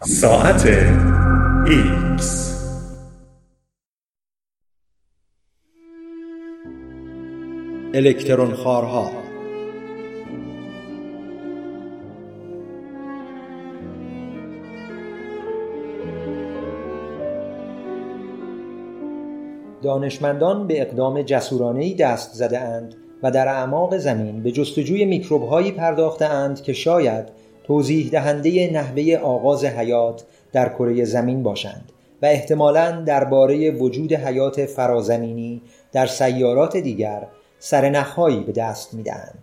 ساعت ایکس. الکترون خوارها. دانشمندان به اقدام جسورانه‌ای دست زده اند و در اعماق زمین به جستجوی میکروب‌هایی پرداخته اند که شاید توضیح دهنده نحوه آغاز حیات در کره زمین باشند و احتمالاً درباره وجود حیات فرازمینی در سیارات دیگر سرنخهایی به دست می‌دهند.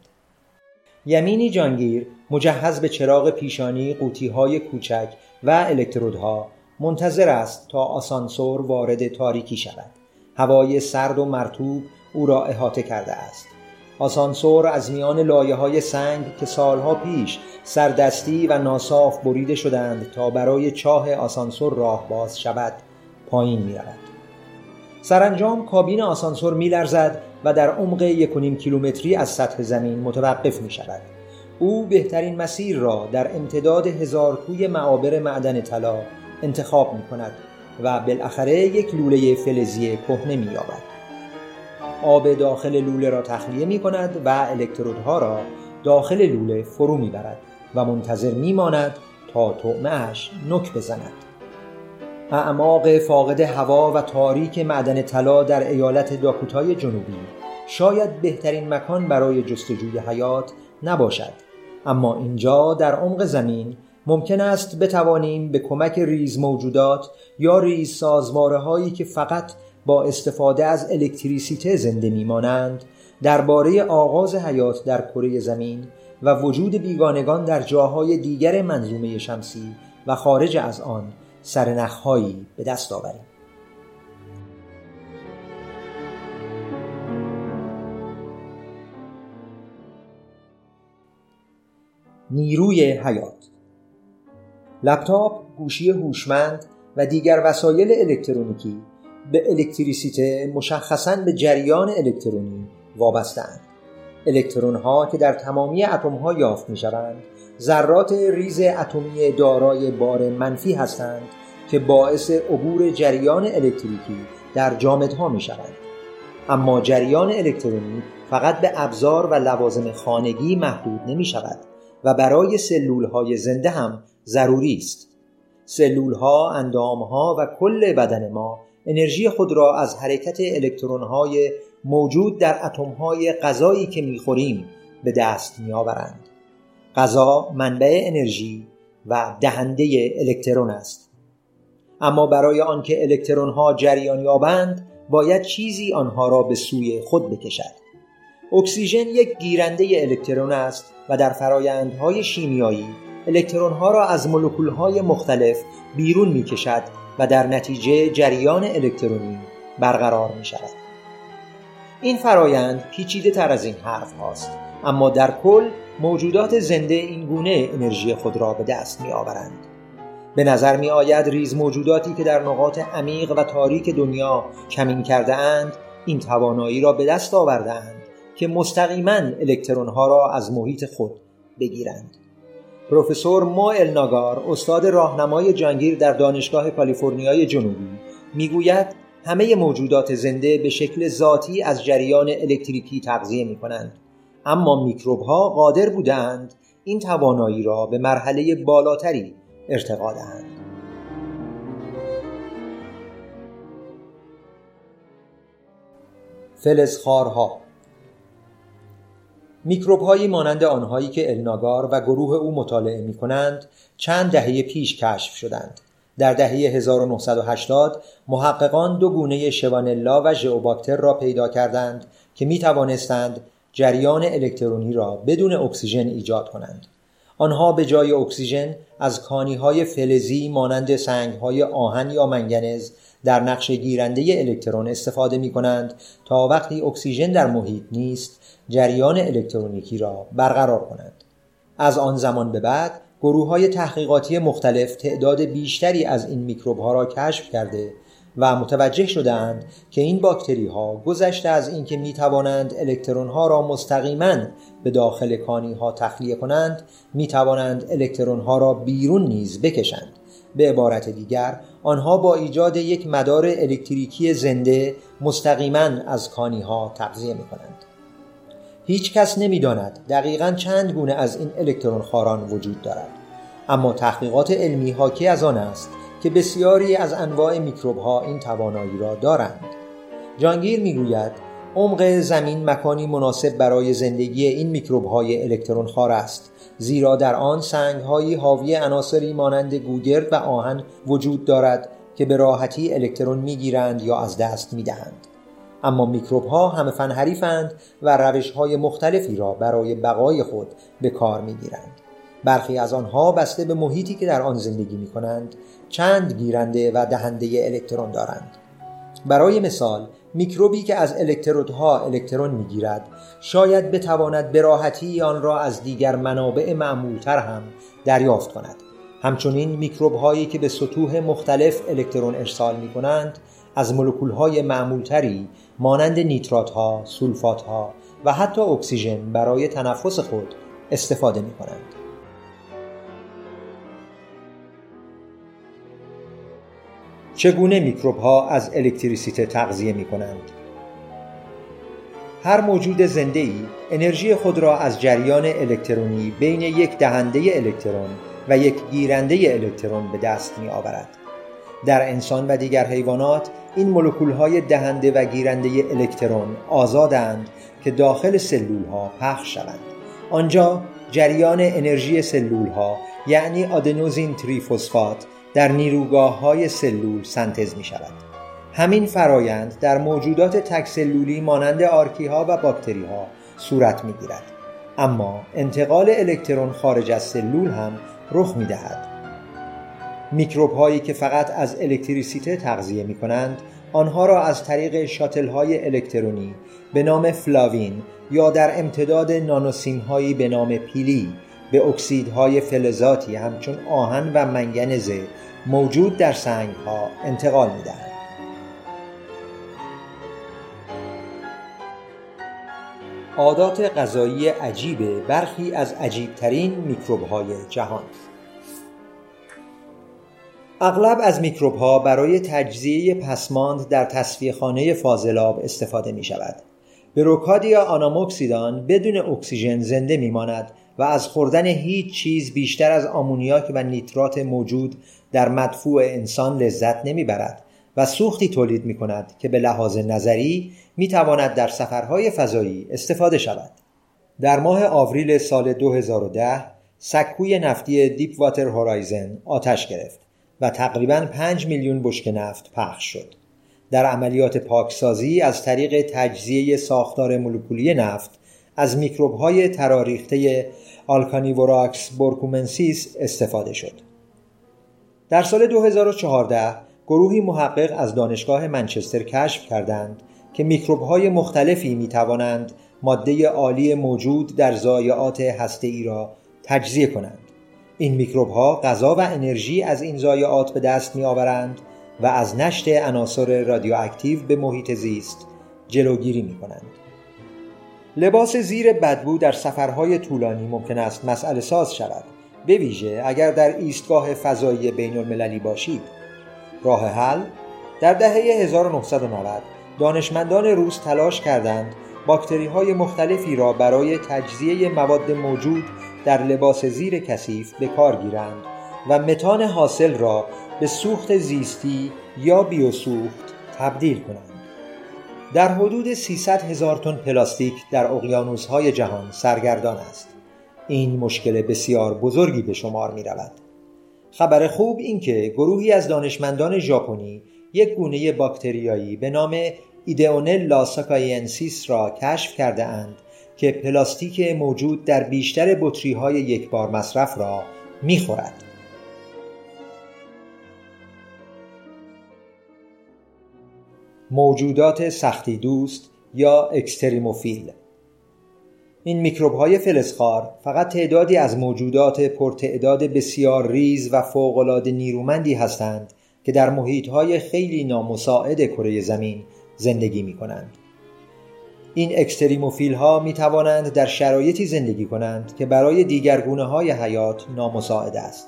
یمینی جانگیر مجهز به چراغ پیشانی قوطی‌های کوچک و الکترودها منتظر است تا آسانسور وارد تاریکی شود. هوای سرد و مرطوب او را احاطه کرده است. آسانسور از میان لایه های سنگ که سالها پیش سردستی و ناصاف بریده شدند تا برای چاه آسانسور راه باز شود پایین می رود. سرانجام کابین آسانسور می لرزد و در عمق یکونیم کیلومتری از سطح زمین متوقف می شود. او بهترین مسیر را در امتداد هزار توی معابر معدن طلا انتخاب می کند و بالاخره یک لوله فلزی کهنه می یابد. آب داخل لوله را تخلیه می کند و الکترودها را داخل لوله فرو می برد و منتظر می ماند تا طعمهش نک بزند. اعماق فاقد هوا و تاریک معدن طلا در ایالت داکوتای جنوبی شاید بهترین مکان برای جستجوی حیات نباشد اما اینجا در عمق زمین ممکن است بتوانیم به کمک ریز موجودات یا ریز سازواره هایی که فقط با استفاده از الکتریسیته زنده میمانند درباره آغاز حیات در کره زمین و وجود بیگانگان در جاهای دیگر منظومه شمسی و خارج از آن سرنخهایی به دست آوریم. نیروی حیات لپتاپ، گوشی هوشمند و دیگر وسایل الکترونیکی به الکتریسیته مشخصاً به جریان الکترونی وابسته‌اند. الکترون ها که در تمامی اتم ها یافت می شوند ذرات ریز اتمی دارای بار منفی هستند که باعث عبور جریان الکتریکی در جامدها می شوند. اما جریان الکترونی فقط به ابزار و لوازم خانگی محدود نمی شود و برای سلول های زنده هم ضروری است. سلول ها، اندام ها و کل بدن ما انرژی خود را از حرکت الکترون های موجود در اتم های غذایی که می‌خوریم به دست میآورند. غذا منبع انرژی و دهنده الکترون است. اما برای آنکه الکترون ها جریان یابند باید چیزی آنها را به سوی خود بکشد. اکسیژن یک گیرنده الکترون است و در فرایندهای شیمیایی الکترون ها را از مولکول های مختلف بیرون می کشد و در نتیجه جریان الکترونی برقرار می شود. این فرایند پیچیده تر از این حرف هاست اما در کل موجودات زنده این گونه انرژی خود را به دست می آورند. به نظر می آید ریز موجوداتی که در نقاط عمیق و تاریک دنیا کمین کرده اند این توانایی را به دست آورده اند که مستقیما الکترون ها را از محیط خود بگیرند. پروفسور مو الناگار استاد راهنمای جانگیر در دانشگاه کالیفرنیای جنوبی می‌گوید همه موجودات زنده به شکل ذاتی از جریان الکتریکی تغذیه می کنند اما میکروب ها قادر بودند این توانایی را به مرحله بالاتری ارتقا دهند. فلزخوارها میکروب هایی مانند آنهایی که الناگار و گروه او مطالعه می کنند چند دهه پیش کشف شدند. در دهه 1980 محققان دو گونه شوانلا و ژئوباکتر را پیدا کردند که می توانستند جریان الکترونی را بدون اکسیژن ایجاد کنند. آنها به جای اکسیژن از کانی های فلزی مانند سنگ های آهن یا منگنز در نقش گیرنده الکترون استفاده می کنند تا وقتی اکسیژن در محیط نیست جریان الکترونیکی را برقرار کنند. از آن زمان به بعد گروه های تحقیقاتی مختلف تعداد بیشتری از این میکروب ها را کشف کرده و متوجه شدهاند که این باکتری ها گذشته از اینکه می توانند الکترون ها را مستقیما به داخل کانی ها تخلیه کنند می توانند الکترون ها را بیرون نیز بکشند به عبارت دیگر آنها با ایجاد یک مدار الکتریکی زنده مستقیما از کانی ها تغذیه می کنند. هیچ کس نمی داند دقیقا چند گونه از این الکترون خاران وجود دارد اما تحقیقات علمی حاکی از آن است که بسیاری از انواع میکروب ها این توانایی را دارند جانگیر می‌گوید عمق زمین مکانی مناسب برای زندگی این میکروب های الکترون خار است زیرا در آن سنگ هایی حاوی عناصری مانند گوگرد و آهن وجود دارد که به راحتی الکترون می‌گیرند یا از دست می‌دهند. اما میکروب ها همه فن و روش های مختلفی را برای بقای خود به کار می‌گیرند. برخی از آنها بسته به محیطی که در آن زندگی می کنند چند گیرنده و دهنده الکترون دارند. برای مثال میکروبی که از الکترودها الکترون می‌گیرد شاید بتواند به راحتی آن را از دیگر منابع معمولتر هم دریافت کند همچنین میکروب هایی که به سطوح مختلف الکترون ارسال می کنند از مولکول های معمولتری مانند نیترات ها، سولفات ها و حتی اکسیژن برای تنفس خود استفاده می کنند. چگونه میکروب ها از الکتریسیته تغذیه می کنند؟ هر موجود زنده ای انرژی خود را از جریان الکترونی بین یک دهنده الکترون و یک گیرنده الکترون به دست می آورد. در انسان و دیگر حیوانات این مولکول های دهنده و گیرنده الکترون آزادند که داخل سلول ها پخش شوند. آنجا جریان انرژی سلول ها یعنی آدنوزین تریفوسفات در نیروگاه های سلول سنتز می شود. همین فرایند در موجودات تک‌سلولی مانند آرکی ها و باکتری ها صورت می گیرد. اما انتقال الکترون خارج از سلول هم رخ می دهد. میکروب هایی که فقط از الکتریسیته تغذیه می کنند آنها را از طریق شاتل های الکترونی به نام فلاوین یا در امتداد نانوسیم هایی به نام پیلی به اکسیدهای فلزاتی همچون آهن و منگنز موجود در سنگ ها انتقال می دهند. عادات غذایی عجیب برخی از عجیبترین میکروب های جهان اغلب از میکروب ها برای تجزیه پسماند در تصفیه خانه فاضلاب استفاده می شود. بروکادیا آناموکسیدان بدون اکسیژن زنده می ماند و از خوردن هیچ چیز بیشتر از آمونیاک و نیترات موجود در مدفوع انسان لذت نمی برد و سوختی تولید می کند که به لحاظ نظری می تواند در سفرهای فضایی استفاده شود. در ماه آوریل سال 2010 سکوی نفتی دیپ واتر هورایزن آتش گرفت و تقریبا 5 میلیون بشک نفت پخش شد. در عملیات پاکسازی از طریق تجزیه ساختار مولکولی نفت از میکروب های تراریخته آلکانیوراکس بورکومنسیس استفاده شد. در سال 2014 گروهی محقق از دانشگاه منچستر کشف کردند که میکروب های مختلفی می توانند ماده آلی موجود در ضایعات هسته ای را تجزیه کنند. این میکروب ها غذا و انرژی از این ضایعات به دست می آورند و از نشت عناصر رادیواکتیو به محیط زیست جلوگیری می کنند. لباس زیر بدبو در سفرهای طولانی ممکن است مسئله ساز شود به ویژه اگر در ایستگاه فضایی بین المللی باشید راه حل در دهه 1990 دانشمندان روس تلاش کردند باکتری های مختلفی را برای تجزیه مواد موجود در لباس زیر کثیف به کار گیرند و متان حاصل را به سوخت زیستی یا بیوسوخت تبدیل کنند. در حدود 300 هزار تن پلاستیک در های جهان سرگردان است. این مشکل بسیار بزرگی به شمار می رود. خبر خوب این که گروهی از دانشمندان ژاپنی یک گونه باکتریایی به نام ایدئونلا ساکاینسیس را کشف کرده اند که پلاستیک موجود در بیشتر بطری های یک بار مصرف را می‌خورد. موجودات سختی دوست یا اکستریموفیل این میکروب های فلزخوار فقط تعدادی از موجودات پرتعداد بسیار ریز و فوق‌العاده نیرومندی هستند که در محیط های خیلی نامساعد کره زمین زندگی می کنند. این اکستریموفیل ها می توانند در شرایطی زندگی کنند که برای دیگر گونه های حیات نامساعد است.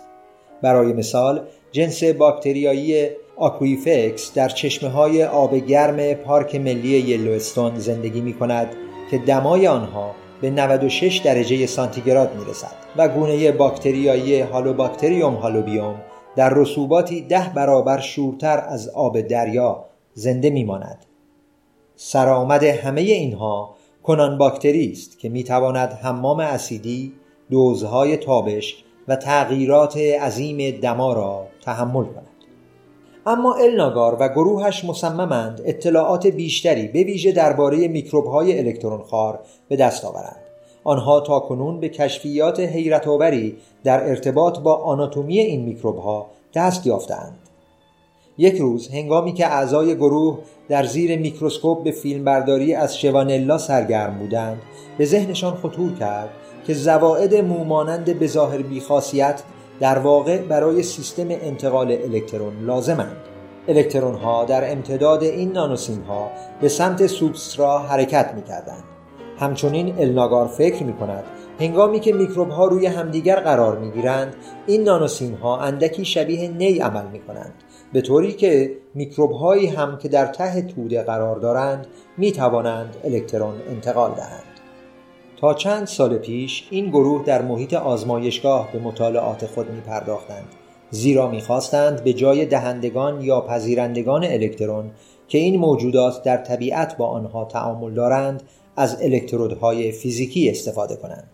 برای مثال جنس باکتریایی آکویفکس در چشمه های آب گرم پارک ملی یلوستون زندگی می کند که دمای آنها به 96 درجه سانتیگراد می رسد و گونه باکتریایی هالوباکتریوم هالوبیوم در رسوباتی ده برابر شورتر از آب دریا زنده می ماند. سرآمد همه اینها کنان باکتری است که می تواند حمام اسیدی، دوزهای تابش و تغییرات عظیم دما را تحمل کند. اما الناگار و گروهش مصممند اطلاعات بیشتری به ویژه درباره میکروب‌های الکترونخوار به دست آورند. آنها تا کنون به کشفیات حیرتآوری در ارتباط با آناتومی این میکروب‌ها دست یافتند. یک روز هنگامی که اعضای گروه در زیر میکروسکوپ به فیلمبرداری از شوانلا سرگرم بودند به ذهنشان خطور کرد که زواعد مومانند به ظاهر بیخاصیت در واقع برای سیستم انتقال الکترون لازمند. الکترون ها در امتداد این نانوسیم ها به سمت سوبسترا حرکت می کردند. همچنین الناگار فکر می کند هنگامی که میکروب ها روی همدیگر قرار می گیرند این نانوسیم ها اندکی شبیه نی عمل می کنند به طوری که میکروب هایی هم که در ته توده قرار دارند می توانند الکترون انتقال دهند. تا چند سال پیش این گروه در محیط آزمایشگاه به مطالعات خود می پرداختند زیرا می‌خواستند به جای دهندگان یا پذیرندگان الکترون که این موجودات در طبیعت با آنها تعامل دارند از الکترودهای فیزیکی استفاده کنند.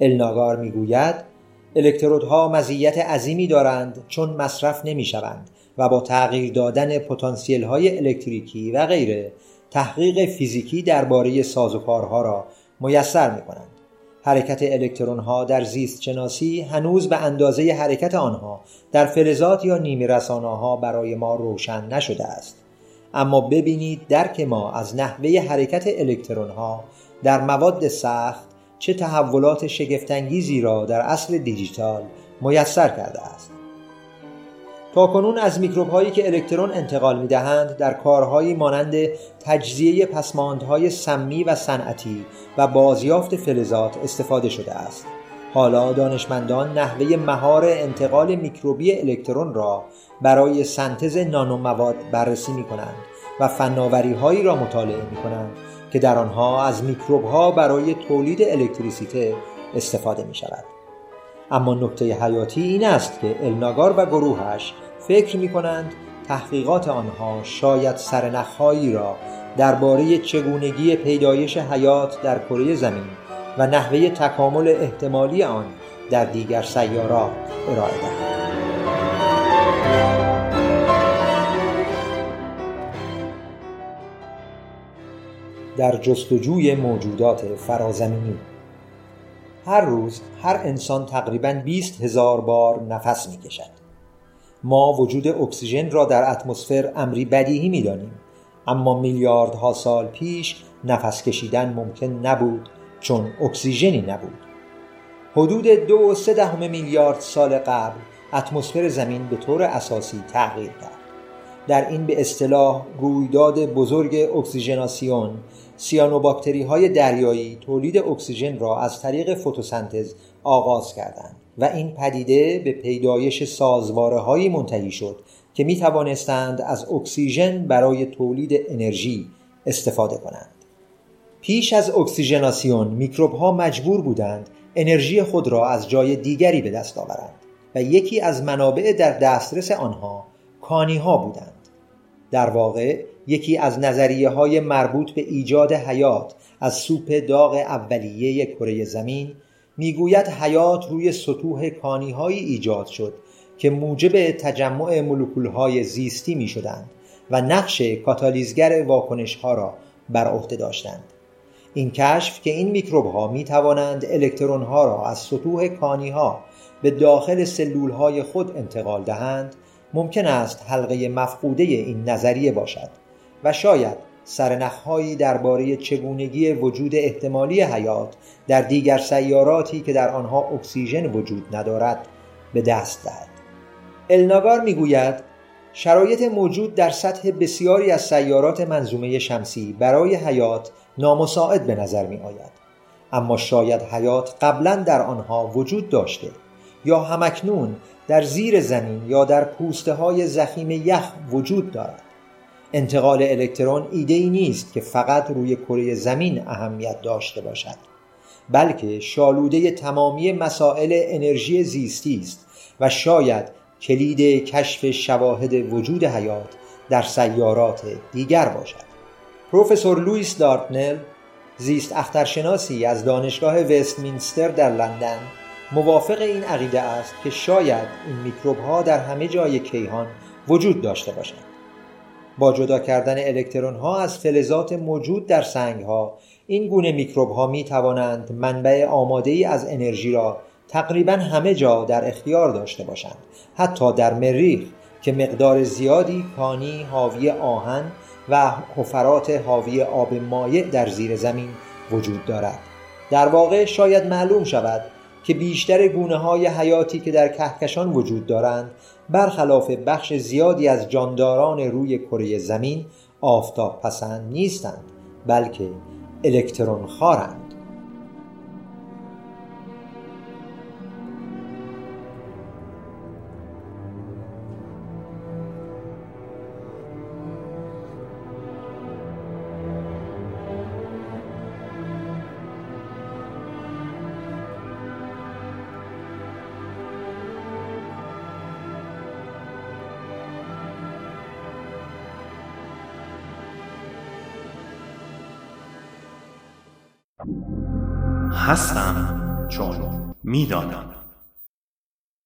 الناگار می‌گوید الکترودها مزیت عظیمی دارند چون مصرف نمی شوند و با تغییر دادن پتانسیل های الکتریکی و غیره تحقیق فیزیکی درباره سازوکارها را میسر می کنند. حرکت الکترون ها در زیست شناسی هنوز به اندازه حرکت آنها در فلزات یا نیمی ها برای ما روشن نشده است. اما ببینید درک ما از نحوه حرکت الکترون ها در مواد سخت چه تحولات شگفتانگیزی را در اصل دیجیتال میسر کرده است. تا کنون از میکروب هایی که الکترون انتقال می دهند در کارهایی مانند تجزیه پسماندهای سمی و صنعتی و بازیافت فلزات استفاده شده است. حالا دانشمندان نحوه مهار انتقال میکروبی الکترون را برای سنتز نانومواد بررسی می کنند و فناوری هایی را مطالعه می کنند که در آنها از میکروب ها برای تولید الکتریسیته استفاده می شود. اما نکته حیاتی این است که الناگار و گروهش فکر می کنند تحقیقات آنها شاید سرنخهایی را درباره چگونگی پیدایش حیات در کره زمین و نحوه تکامل احتمالی آن در دیگر سیارات ارائه دهند. در جستجوی موجودات فرازمینی هر روز هر انسان تقریبا 20 هزار بار نفس می کشد. ما وجود اکسیژن را در اتمسفر امری بدیهی می‌دانیم. اما میلیاردها سال پیش نفس کشیدن ممکن نبود چون اکسیژنی نبود. حدود دو و سه دهم میلیارد سال قبل اتمسفر زمین به طور اساسی تغییر کرد در این به اصطلاح رویداد بزرگ اکسیژناسیون سیانوباکتری های دریایی تولید اکسیژن را از طریق فتوسنتز آغاز کردند. و این پدیده به پیدایش سازواره هایی منتهی شد که می توانستند از اکسیژن برای تولید انرژی استفاده کنند. پیش از اکسیژناسیون میکروب ها مجبور بودند انرژی خود را از جای دیگری به دست آورند و یکی از منابع در دسترس آنها کانی ها بودند. در واقع یکی از نظریه های مربوط به ایجاد حیات از سوپ داغ اولیه کره زمین می‌گوید حیات روی سطوح کانیهایی ایجاد شد که موجب تجمع مولکولهای زیستی می شدند و نقش کاتالیزگر واکنش ها را بر عهده داشتند. این کشف که این میکروب ها می توانند الکترون ها را از سطوح کانی ها به داخل سلول های خود انتقال دهند ممکن است حلقه مفقوده این نظریه باشد و شاید سرنخهایی درباره چگونگی وجود احتمالی حیات در دیگر سیاراتی که در آنها اکسیژن وجود ندارد به دست دهد الناگار می‌گوید شرایط موجود در سطح بسیاری از سیارات منظومه شمسی برای حیات نامساعد به نظر می آید. اما شاید حیات قبلا در آنها وجود داشته یا همکنون در زیر زمین یا در پوسته های زخیم یخ وجود دارد انتقال الکترون ایده ای نیست که فقط روی کره زمین اهمیت داشته باشد بلکه شالوده تمامی مسائل انرژی زیستی است و شاید کلید کشف شواهد وجود حیات در سیارات دیگر باشد. پروفسور لوئیس دارتنل زیست اخترشناسی از دانشگاه وستمینستر در لندن موافق این عقیده است که شاید این میکروب ها در همه جای کیهان وجود داشته باشند با جدا کردن الکترون ها از فلزات موجود در سنگ ها این گونه میکروب ها می توانند منبع آماده ای از انرژی را تقریبا همه جا در اختیار داشته باشند حتی در مریخ که مقدار زیادی کانی حاوی آهن و حفرات حاوی آب مایع در زیر زمین وجود دارد. در واقع شاید معلوم شود که بیشتر گونه های حیاتی که در کهکشان وجود دارند برخلاف بخش زیادی از جانداران روی کره زمین آفتاب پسند نیستند بلکه الکترون خارند. هستم چون می‌دانم.